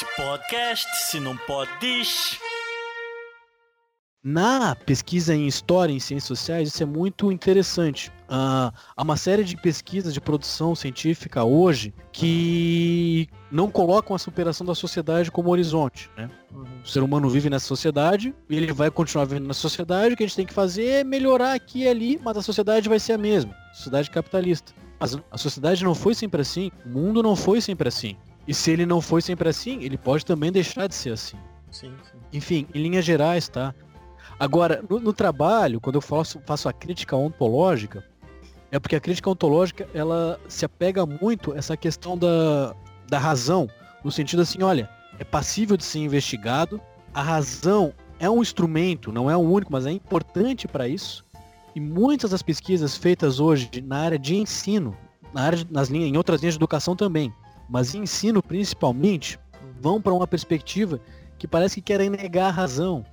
Se podcast, se não pode, diz. Na pesquisa em História em Ciências Sociais, isso é muito interessante. Uh, há uma série de pesquisas de produção científica hoje que não colocam a superação da sociedade como horizonte. Né? Uhum. O ser humano vive nessa sociedade, e ele vai continuar vivendo na sociedade, o que a gente tem que fazer é melhorar aqui e ali, mas a sociedade vai ser a mesma, sociedade capitalista. Mas a sociedade não foi sempre assim, o mundo não foi sempre assim. E se ele não foi sempre assim, ele pode também deixar de ser assim. Sim, sim. Enfim, em linhas gerais, tá? Agora, no, no trabalho, quando eu faço, faço a crítica ontológica, é porque a crítica ontológica, ela se apega muito a essa questão da, da razão, no sentido assim, olha, é passível de ser investigado, a razão é um instrumento, não é o único, mas é importante para isso. E muitas das pesquisas feitas hoje na área de ensino, na área de, nas linhas, em outras linhas de educação também, mas em ensino principalmente, vão para uma perspectiva que parece que querem negar a razão,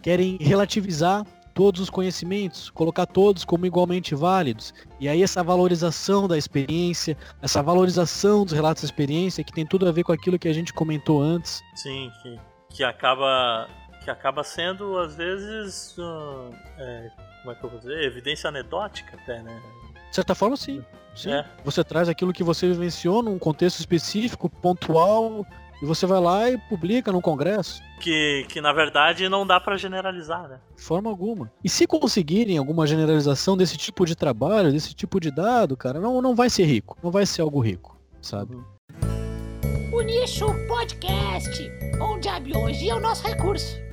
querem relativizar todos os conhecimentos, colocar todos como igualmente válidos. E aí essa valorização da experiência, essa valorização dos relatos da experiência, que tem tudo a ver com aquilo que a gente comentou antes. Sim, que, que acaba que acaba sendo às vezes uh, é, como é que eu vou dizer evidência anedótica até, né? De certa forma, sim. Sim. É. Você traz aquilo que você vivenciou num contexto específico, pontual, e você vai lá e publica num congresso. Que, que na verdade não dá para generalizar, né? De forma alguma. E se conseguirem alguma generalização desse tipo de trabalho, desse tipo de dado, cara, não, não vai ser rico. Não vai ser algo rico, sabe? O Nicho Podcast, onde a biologia é o nosso recurso.